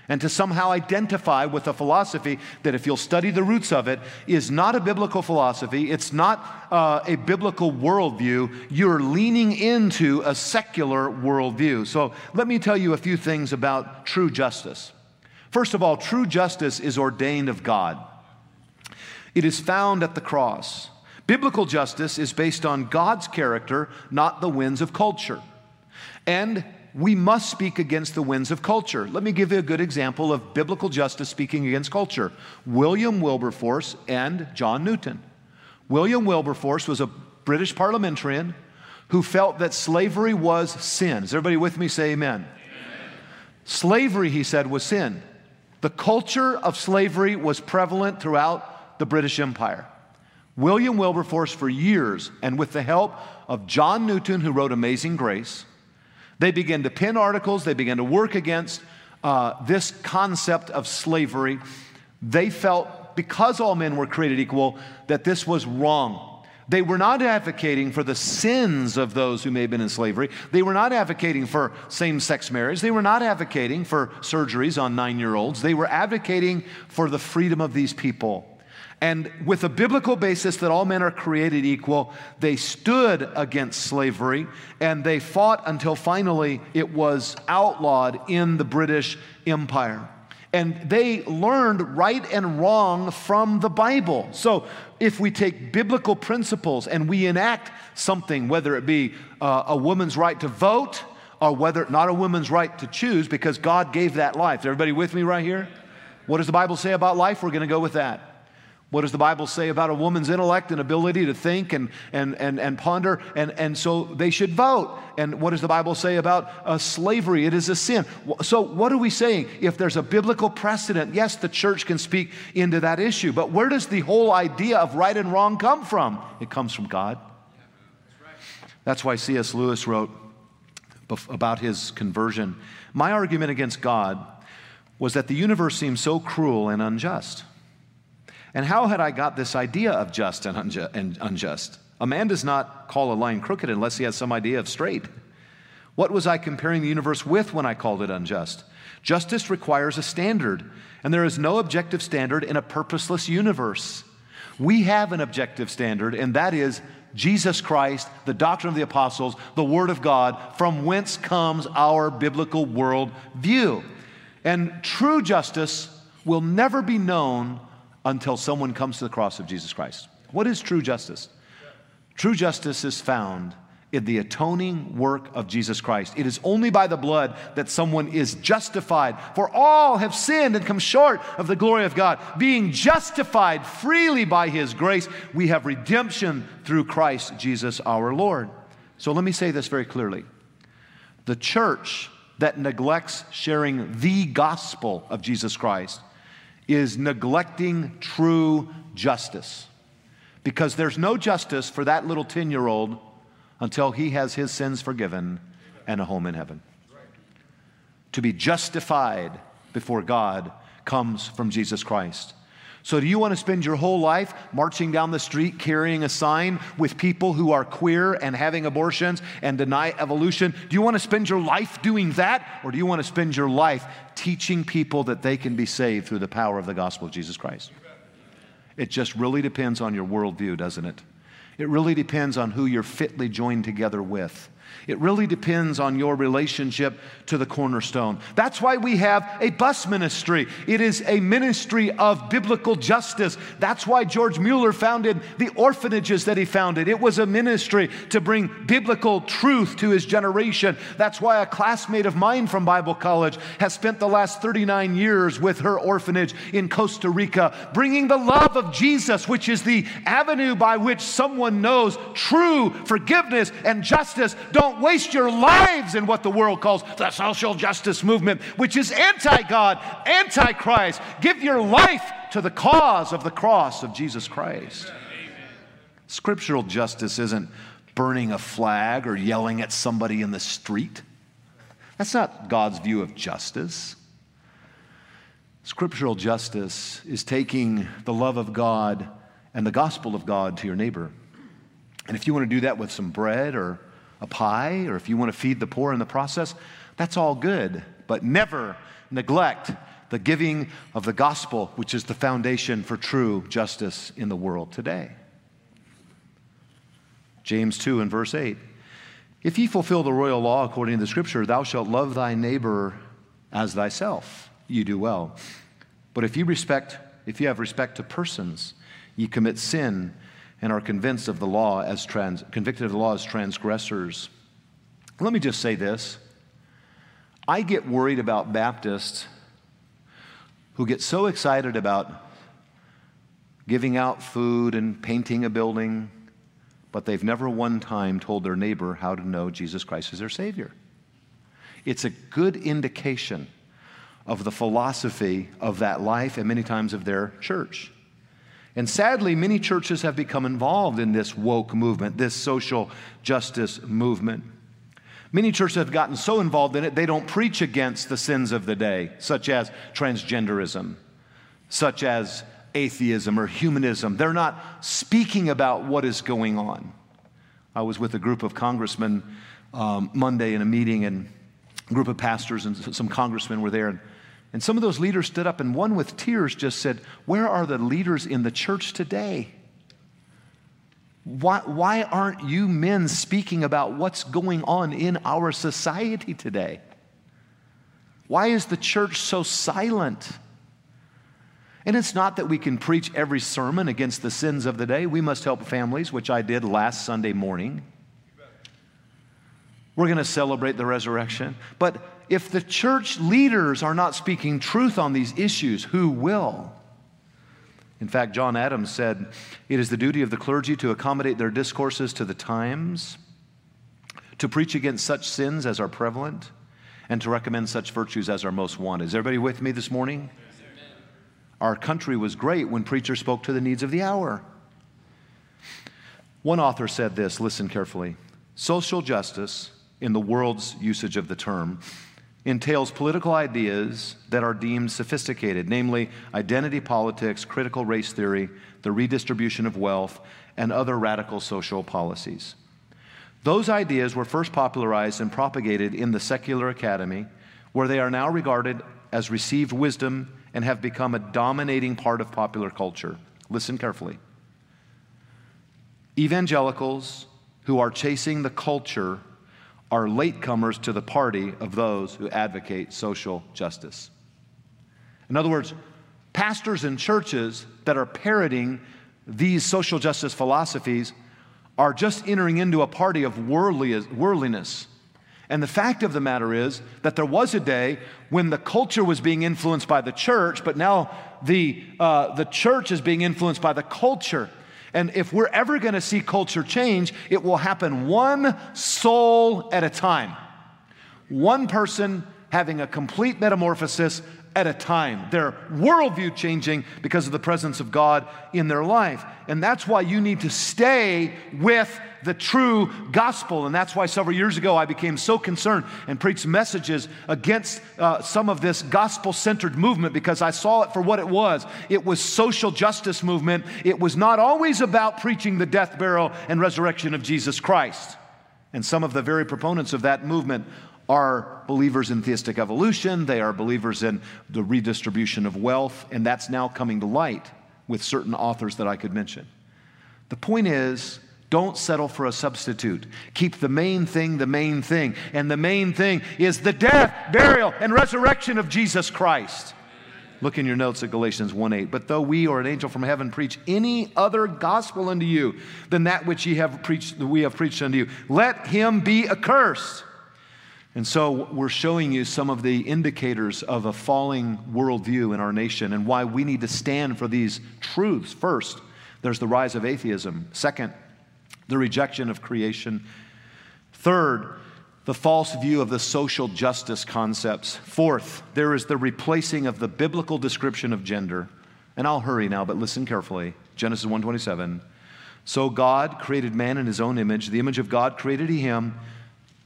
and to somehow identify with a philosophy that, if you'll study the roots of it, is not a biblical philosophy, it's not uh, a biblical worldview. You're leaning into a secular worldview. So, let me tell you a few things about true justice. First of all, true justice is ordained of God, it is found at the cross. Biblical justice is based on God's character, not the winds of culture. And we must speak against the winds of culture. Let me give you a good example of biblical justice speaking against culture William Wilberforce and John Newton. William Wilberforce was a British parliamentarian who felt that slavery was sin. Is everybody with me? Say amen. amen. Slavery, he said, was sin. The culture of slavery was prevalent throughout the British Empire. William Wilberforce, for years, and with the help of John Newton, who wrote Amazing Grace, they began to pen articles, they began to work against uh, this concept of slavery. They felt, because all men were created equal, that this was wrong. They were not advocating for the sins of those who may have been in slavery. They were not advocating for same sex marriage. They were not advocating for surgeries on nine year olds. They were advocating for the freedom of these people. And with a biblical basis that all men are created equal, they stood against slavery and they fought until finally it was outlawed in the British Empire. And they learned right and wrong from the Bible. So if we take biblical principles and we enact something, whether it be uh, a woman's right to vote or whether not a woman's right to choose, because God gave that life. Is everybody with me right here? What does the Bible say about life? We're going to go with that What does the Bible say about a woman's intellect and ability to think and, and, and, and ponder? And, and so they should vote. And what does the Bible say about uh, slavery? It is a sin. So, what are we saying? If there's a biblical precedent, yes, the church can speak into that issue. But where does the whole idea of right and wrong come from? It comes from God. That's why C.S. Lewis wrote about his conversion. My argument against God was that the universe seems so cruel and unjust. And how had I got this idea of just and, unjust? A man does not call a line crooked unless he has some idea of straight. What was I comparing the universe with when I called it unjust? Justice requires a standard, and there is no objective standard in a purposeless universe. We have an objective standard, and that is Jesus Christ, the doctrine of the apostles, the Word of God, from whence comes our biblical world view. And true justice will never be known until someone comes to the cross of Jesus Christ. What is true justice? True justice is found in the atoning work of Jesus Christ. It is only by the blood that someone is justified. For all have sinned and come short of the glory of God. Being justified freely by his grace, we have redemption through Christ Jesus our Lord. So let me say this very clearly. The church that neglects sharing the gospel of Jesus Christ is neglecting true justice. Because there's no justice for that little 10 year old until he has his sins forgiven and a home in heaven. To be justified before God comes from Jesus Christ. So, do you want to spend your whole life marching down the street carrying a sign with people who are queer and having abortions and deny evolution? Do you want to spend your life doing that? Or do you want to spend your life teaching people that they can be saved through the power of the gospel of Jesus Christ? It just really depends on your worldview, doesn't it? It really depends on who you're fitly joined together with. It really depends on your relationship to the cornerstone. That's why we have a bus ministry. It is a ministry of biblical justice. That's why George Mueller founded the orphanages that he founded. It was a ministry to bring biblical truth to his generation. That's why a classmate of mine from Bible college has spent the last 39 years with her orphanage in Costa Rica, bringing the love of Jesus, which is the avenue by which someone knows true forgiveness and justice. Don't don't waste your lives in what the world calls the social justice movement, which is anti God, anti Christ. Give your life to the cause of the cross of Jesus Christ. Amen. Scriptural justice isn't burning a flag or yelling at somebody in the street. That's not God's view of justice. Scriptural justice is taking the love of God and the gospel of God to your neighbor. And if you want to do that with some bread or a pie or if you want to feed the poor in the process, that's all good. But never neglect the giving of the gospel, which is the foundation for true justice in the world today. James 2 and verse 8. If ye fulfill the royal law according to the scripture, thou shalt love thy neighbor as thyself, you do well. But if you respect, if you have respect to persons, ye commit sin and are convinced of the law as trans, convicted of the law as transgressors. Let me just say this. I get worried about Baptists who get so excited about giving out food and painting a building, but they've never one time told their neighbor how to know Jesus Christ as their Savior. It's a good indication of the philosophy of that life and many times of their church. And sadly, many churches have become involved in this woke movement, this social justice movement. Many churches have gotten so involved in it, they don't preach against the sins of the day, such as transgenderism, such as atheism or humanism. They're not speaking about what is going on. I was with a group of congressmen um, Monday in a meeting, and a group of pastors and some congressmen were there. And and some of those leaders stood up, and one with tears just said, Where are the leaders in the church today? Why, why aren't you men speaking about what's going on in our society today? Why is the church so silent? And it's not that we can preach every sermon against the sins of the day. We must help families, which I did last Sunday morning. We're going to celebrate the resurrection. But if the church leaders are not speaking truth on these issues, who will? In fact, John Adams said, It is the duty of the clergy to accommodate their discourses to the times, to preach against such sins as are prevalent, and to recommend such virtues as are most wanted. Is everybody with me this morning? Our country was great when preachers spoke to the needs of the hour. One author said this listen carefully. Social justice, in the world's usage of the term, entails political ideas that are deemed sophisticated, namely identity politics, critical race theory, the redistribution of wealth, and other radical social policies. Those ideas were first popularized and propagated in the secular academy, where they are now regarded as received wisdom and have become a dominating part of popular culture. Listen carefully. Evangelicals who are chasing the culture are latecomers to the party of those who advocate social justice. In other words, pastors and churches that are parroting these social justice philosophies are just entering into a party of worldliness. And the fact of the matter is that there was a day when the culture was being influenced by the church, but now the, uh, the church is being influenced by the culture. And if we're ever going to see culture change, it will happen one soul at a time. One person having a complete metamorphosis at a time. Their worldview changing because of the presence of God in their life. And that's why you need to stay with the true gospel. And that's why several years ago I became so concerned and preached messages against uh, some of this gospel centered movement because I saw it for what it was. It was social justice movement. It was not always about preaching the death, burial, and resurrection of Jesus Christ. And some of the very proponents of that movement are believers in theistic evolution, they are believers in the redistribution of wealth, and that's now coming to light with certain authors that I could mention. The point is, don't settle for a substitute. Keep the main thing the main thing. And the main thing is the death, burial, and resurrection of Jesus Christ. Look in your notes at Galatians 1 8. But though we or an angel from heaven preach any other gospel unto you than that which ye have preached, we have preached unto you, let him be accursed. And so we're showing you some of the indicators of a falling worldview in our nation and why we need to stand for these truths. First, there's the rise of atheism. Second, the rejection of creation. Third, the false view of the social justice concepts. Fourth, there is the replacing of the biblical description of gender. And I'll hurry now, but listen carefully. Genesis 1:27. So God created man in his own image, the image of God created he him.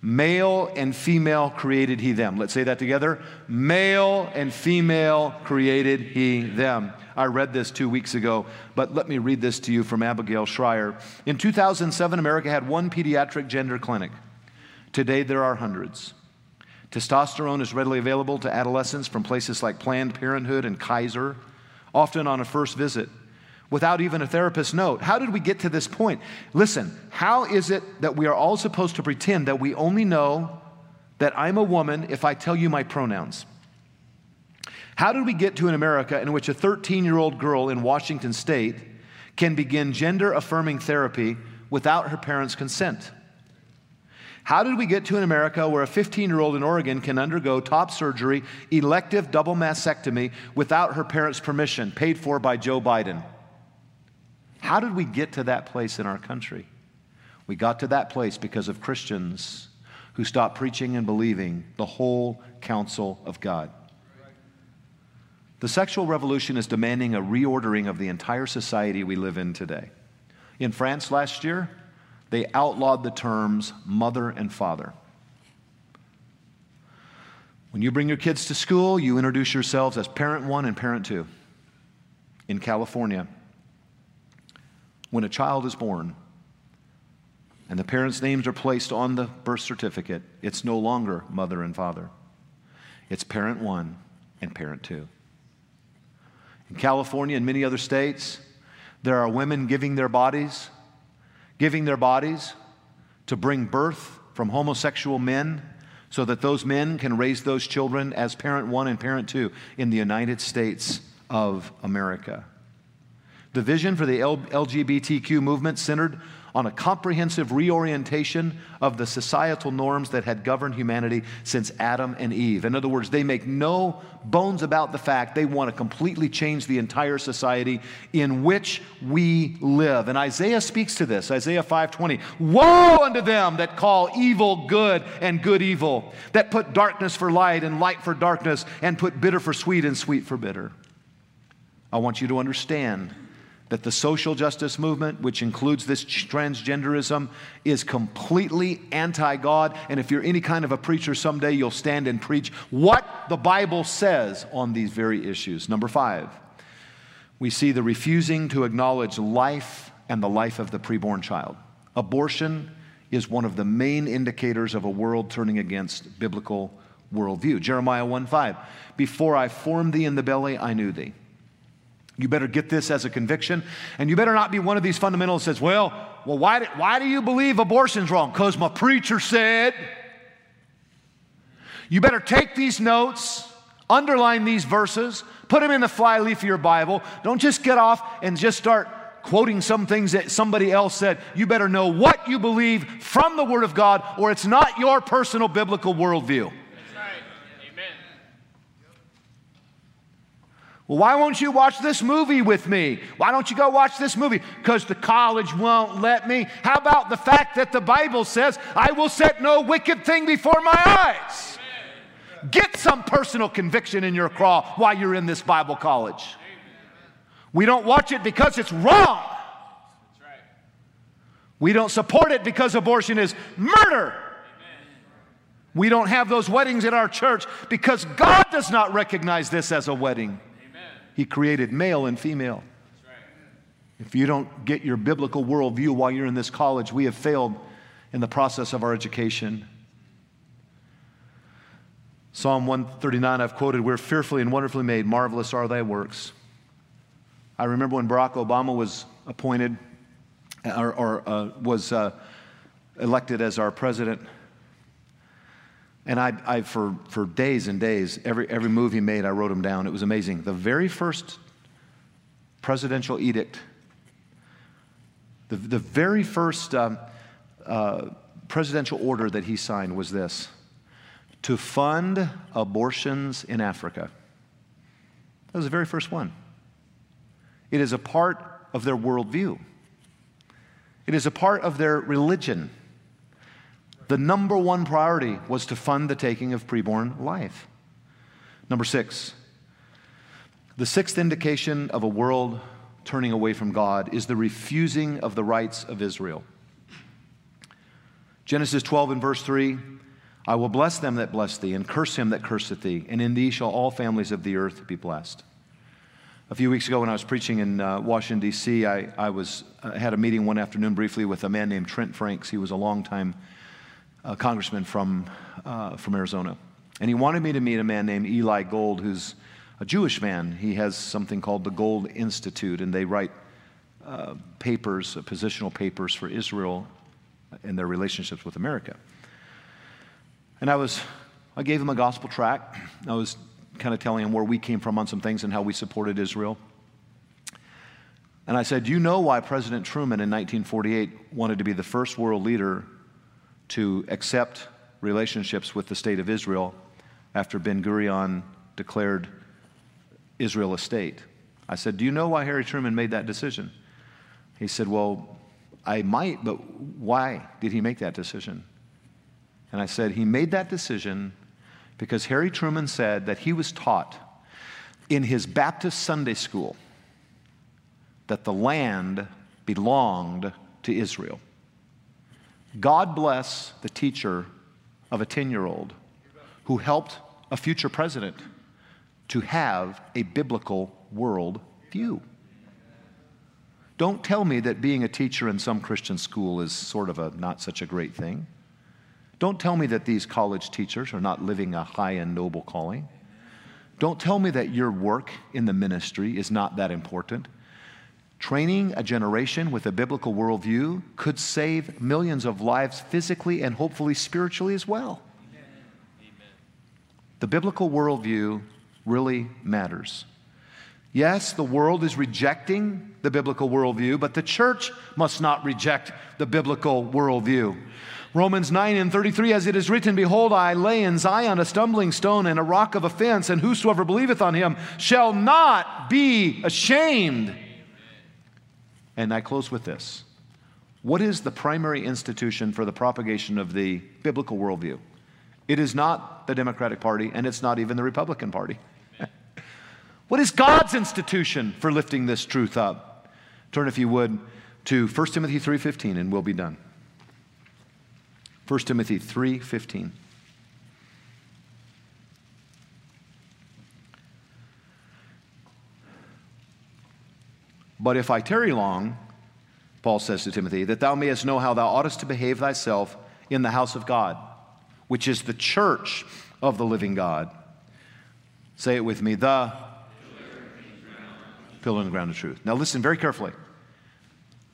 Male and female created he them. Let's say that together. Male and female created he them. I read this two weeks ago, but let me read this to you from Abigail Shrier. In 2007, America had one pediatric gender clinic. Today, there are hundreds. Testosterone is readily available to adolescents from places like Planned Parenthood and Kaiser, often on a first visit without even a therapist note. How did we get to this point? Listen, how is it that we are all supposed to pretend that we only know that I'm a woman if I tell you my pronouns? How did we get to an America in which a 13 year old girl in Washington state can begin gender affirming therapy without her parents' consent? How did we get to an America where a 15 year old in Oregon can undergo top surgery, elective double mastectomy, without her parents' permission, paid for by Joe Biden? How did we get to that place in our country? We got to that place because of Christians who stopped preaching and believing the whole counsel of God. The sexual revolution is demanding a reordering of the entire society we live in today. In France last year, they outlawed the terms mother and father. When you bring your kids to school, you introduce yourselves as parent one and parent two. In California, when a child is born and the parents' names are placed on the birth certificate, it's no longer mother and father. It's parent one and parent two. In California and many other states, there are women giving their bodies, giving their bodies to bring birth from homosexual men so that those men can raise those children as parent one and parent two in the United States of America. The vision for the LGBTQ movement centered on a comprehensive reorientation of the societal norms that had governed humanity since Adam and Eve. In other words, they make no bones about the fact they want to completely change the entire society in which we live. And Isaiah speaks to this. Isaiah 5:20. Woe unto them that call evil good and good evil, that put darkness for light and light for darkness and put bitter for sweet and sweet for bitter. I want you to understand that the social justice movement, which includes this transgenderism, is completely anti God. And if you're any kind of a preacher someday, you'll stand and preach what the Bible says on these very issues. Number five, we see the refusing to acknowledge life and the life of the preborn child. Abortion is one of the main indicators of a world turning against biblical worldview. Jeremiah 1 5. Before I formed thee in the belly, I knew thee. You better get this as a conviction. And you better not be one of these fundamentalists says, well, well why, do, why do you believe abortion's wrong? Because my preacher said. You better take these notes, underline these verses, put them in the flyleaf of your Bible. Don't just get off and just start quoting some things that somebody else said. You better know what you believe from the Word of God, or it's not your personal biblical worldview. Well, why won't you watch this movie with me? Why don't you go watch this movie? Because the college won't let me. How about the fact that the Bible says, I will set no wicked thing before my eyes? Get some personal conviction in your craw while you're in this Bible college. We don't watch it because it's wrong. We don't support it because abortion is murder. We don't have those weddings in our church because God does not recognize this as a wedding. He created male and female. If you don't get your biblical worldview while you're in this college, we have failed in the process of our education. Psalm 139, I've quoted, We're fearfully and wonderfully made, marvelous are thy works. I remember when Barack Obama was appointed or, or uh, was uh, elected as our president. And I, I, for, for days and days, every, every move he made, I wrote him down. It was amazing. The very first presidential edict, the, the very first um, uh, presidential order that he signed was this to fund abortions in Africa. That was the very first one. It is a part of their worldview, it is a part of their religion the number one priority was to fund the taking of preborn life. Number six, the sixth indication of a world turning away from God is the refusing of the rights of Israel. Genesis 12 and verse 3 I will bless them that bless thee, and curse him that curseth thee, and in thee shall all families of the earth be blessed. A few weeks ago, when I was preaching in uh, Washington, D.C., I, I was, uh, had a meeting one afternoon briefly with a man named Trent Franks. He was a longtime a congressman from, uh, from Arizona. And he wanted me to meet a man named Eli Gold, who's a Jewish man. He has something called the Gold Institute, and they write uh, papers, uh, positional papers for Israel and their relationships with America. And I was, I gave him a gospel tract. I was kind of telling him where we came from on some things and how we supported Israel. And I said, You know why President Truman in 1948 wanted to be the first world leader to accept relationships with the state of Israel after Ben Gurion declared Israel a state. I said, Do you know why Harry Truman made that decision? He said, Well, I might, but why did he make that decision? And I said, He made that decision because Harry Truman said that he was taught in his Baptist Sunday school that the land belonged to Israel. God bless the teacher of a 10 year old who helped a future president to have a biblical world view. Don't tell me that being a teacher in some Christian school is sort of a not such a great thing. Don't tell me that these college teachers are not living a high and noble calling. Don't tell me that your work in the ministry is not that important. Training a generation with a biblical worldview could save millions of lives physically and hopefully spiritually as well. The biblical worldview really matters. Yes, the world is rejecting the biblical worldview, but the church must not reject the biblical worldview. Romans 9 and 33, as it is written, Behold, I lay in Zion a stumbling stone and a rock of offense, and whosoever believeth on him shall not be ashamed. And I close with this. What is the primary institution for the propagation of the biblical worldview? It is not the Democratic Party, and it's not even the Republican Party. what is God's institution for lifting this truth up? Turn, if you would, to 1 Timothy 3.15, and we'll be done. 1 Timothy 3:15. But if I tarry long, Paul says to Timothy, that thou mayest know how thou oughtest to behave thyself in the house of God, which is the church of the living God. Say it with me, the pillar in the ground of truth. Now listen very carefully.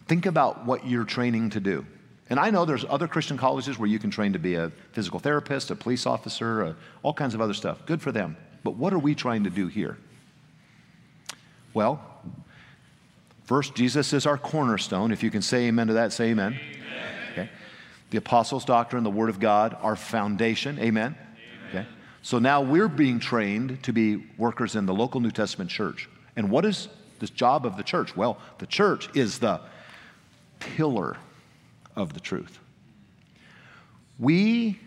Think about what you're training to do. And I know there's other Christian colleges where you can train to be a physical therapist, a police officer, a, all kinds of other stuff. Good for them. But what are we trying to do here? Well, first, Jesus is our cornerstone. If you can say amen to that, say amen. amen. Okay. The apostles' doctrine, the Word of God, our foundation. Amen. amen. Okay. So now we're being trained to be workers in the local New Testament church. And what is the job of the church? Well, the church is the pillar of the truth. We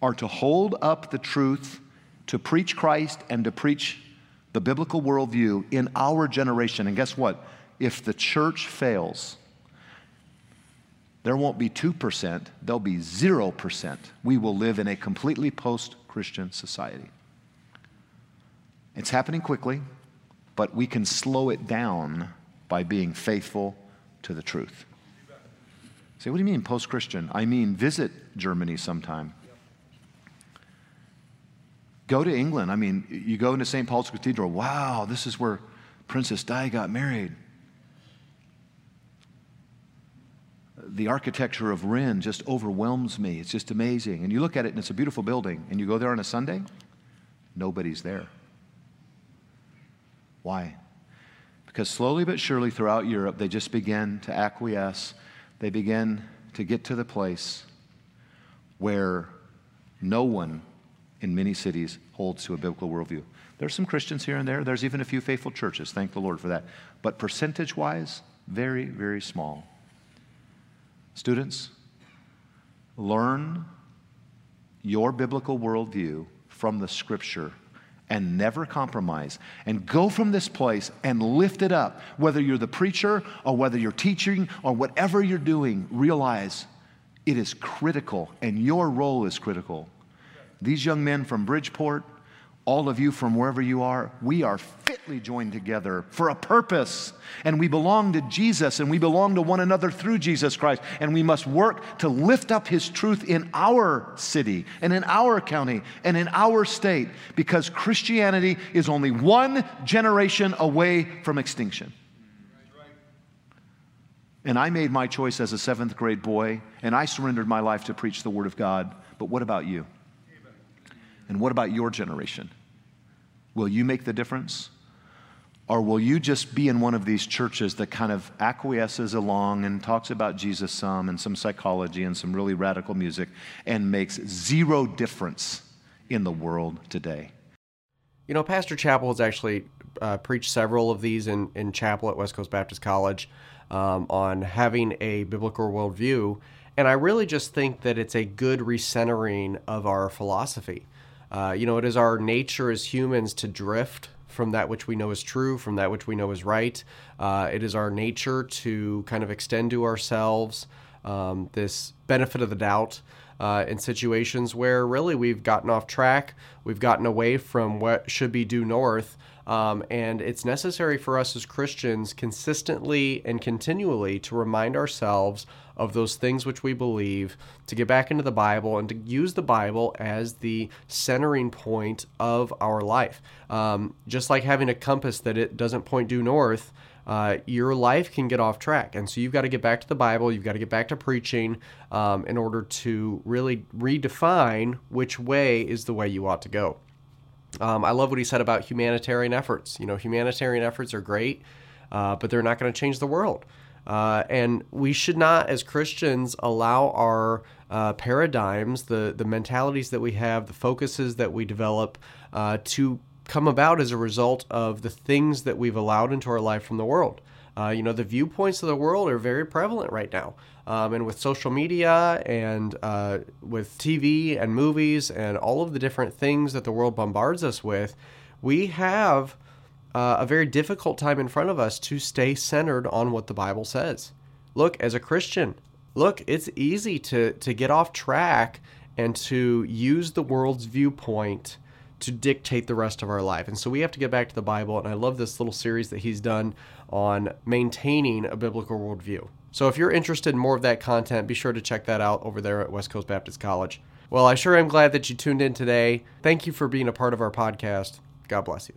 are to hold up the truth, to preach Christ, and to preach the biblical worldview in our generation. And guess what? If the church fails, there won't be 2%, there'll be 0%. We will live in a completely post Christian society. It's happening quickly, but we can slow it down by being faithful to the truth. Say, what do you mean post Christian? I mean, visit Germany sometime. Go to England. I mean, you go into St. Paul's Cathedral. Wow, this is where Princess Di got married. The architecture of Wren's just overwhelms me. It's just amazing. And you look at it and it's a beautiful building. And you go there on a Sunday, nobody's there. Why? Because slowly but surely throughout Europe, they just begin to acquiesce they begin to get to the place where no one in many cities holds to a biblical worldview. There's some Christians here and there. There's even a few faithful churches. Thank the Lord for that. But percentage wise, very, very small. Students, learn your biblical worldview from the scripture and never compromise. And go from this place and lift it up. Whether you're the preacher or whether you're teaching or whatever you're doing, realize it is critical and your role is critical. These young men from Bridgeport, all of you from wherever you are, we are fitly joined together for a purpose. And we belong to Jesus and we belong to one another through Jesus Christ. And we must work to lift up his truth in our city and in our county and in our state because Christianity is only one generation away from extinction. And I made my choice as a seventh grade boy, and I surrendered my life to preach the Word of God. But what about you? And what about your generation? Will you make the difference? Or will you just be in one of these churches that kind of acquiesces along and talks about Jesus some and some psychology and some really radical music and makes zero difference in the world today? You know, Pastor Chappell has actually uh, preached several of these in, in chapel at West Coast Baptist College um, on having a biblical worldview. And I really just think that it's a good recentering of our philosophy. Uh, you know, it is our nature as humans to drift from that which we know is true, from that which we know is right. Uh, it is our nature to kind of extend to ourselves um, this benefit of the doubt uh, in situations where really we've gotten off track, we've gotten away from what should be due north. Um, and it's necessary for us as Christians consistently and continually to remind ourselves of those things which we believe, to get back into the Bible and to use the Bible as the centering point of our life. Um, just like having a compass that it doesn't point due north, uh, your life can get off track. And so you've got to get back to the Bible, you've got to get back to preaching um, in order to really redefine which way is the way you ought to go. Um, I love what he said about humanitarian efforts. You know, humanitarian efforts are great, uh, but they're not going to change the world. Uh, and we should not, as Christians, allow our uh, paradigms, the, the mentalities that we have, the focuses that we develop, uh, to come about as a result of the things that we've allowed into our life from the world. Uh, you know, the viewpoints of the world are very prevalent right now. Um, and with social media and uh, with TV and movies and all of the different things that the world bombards us with, we have uh, a very difficult time in front of us to stay centered on what the Bible says. Look, as a Christian, look, it's easy to, to get off track and to use the world's viewpoint to dictate the rest of our life. And so we have to get back to the Bible. And I love this little series that he's done on maintaining a biblical worldview. So if you're interested in more of that content, be sure to check that out over there at West Coast Baptist College. Well, I sure am glad that you tuned in today. Thank you for being a part of our podcast. God bless you.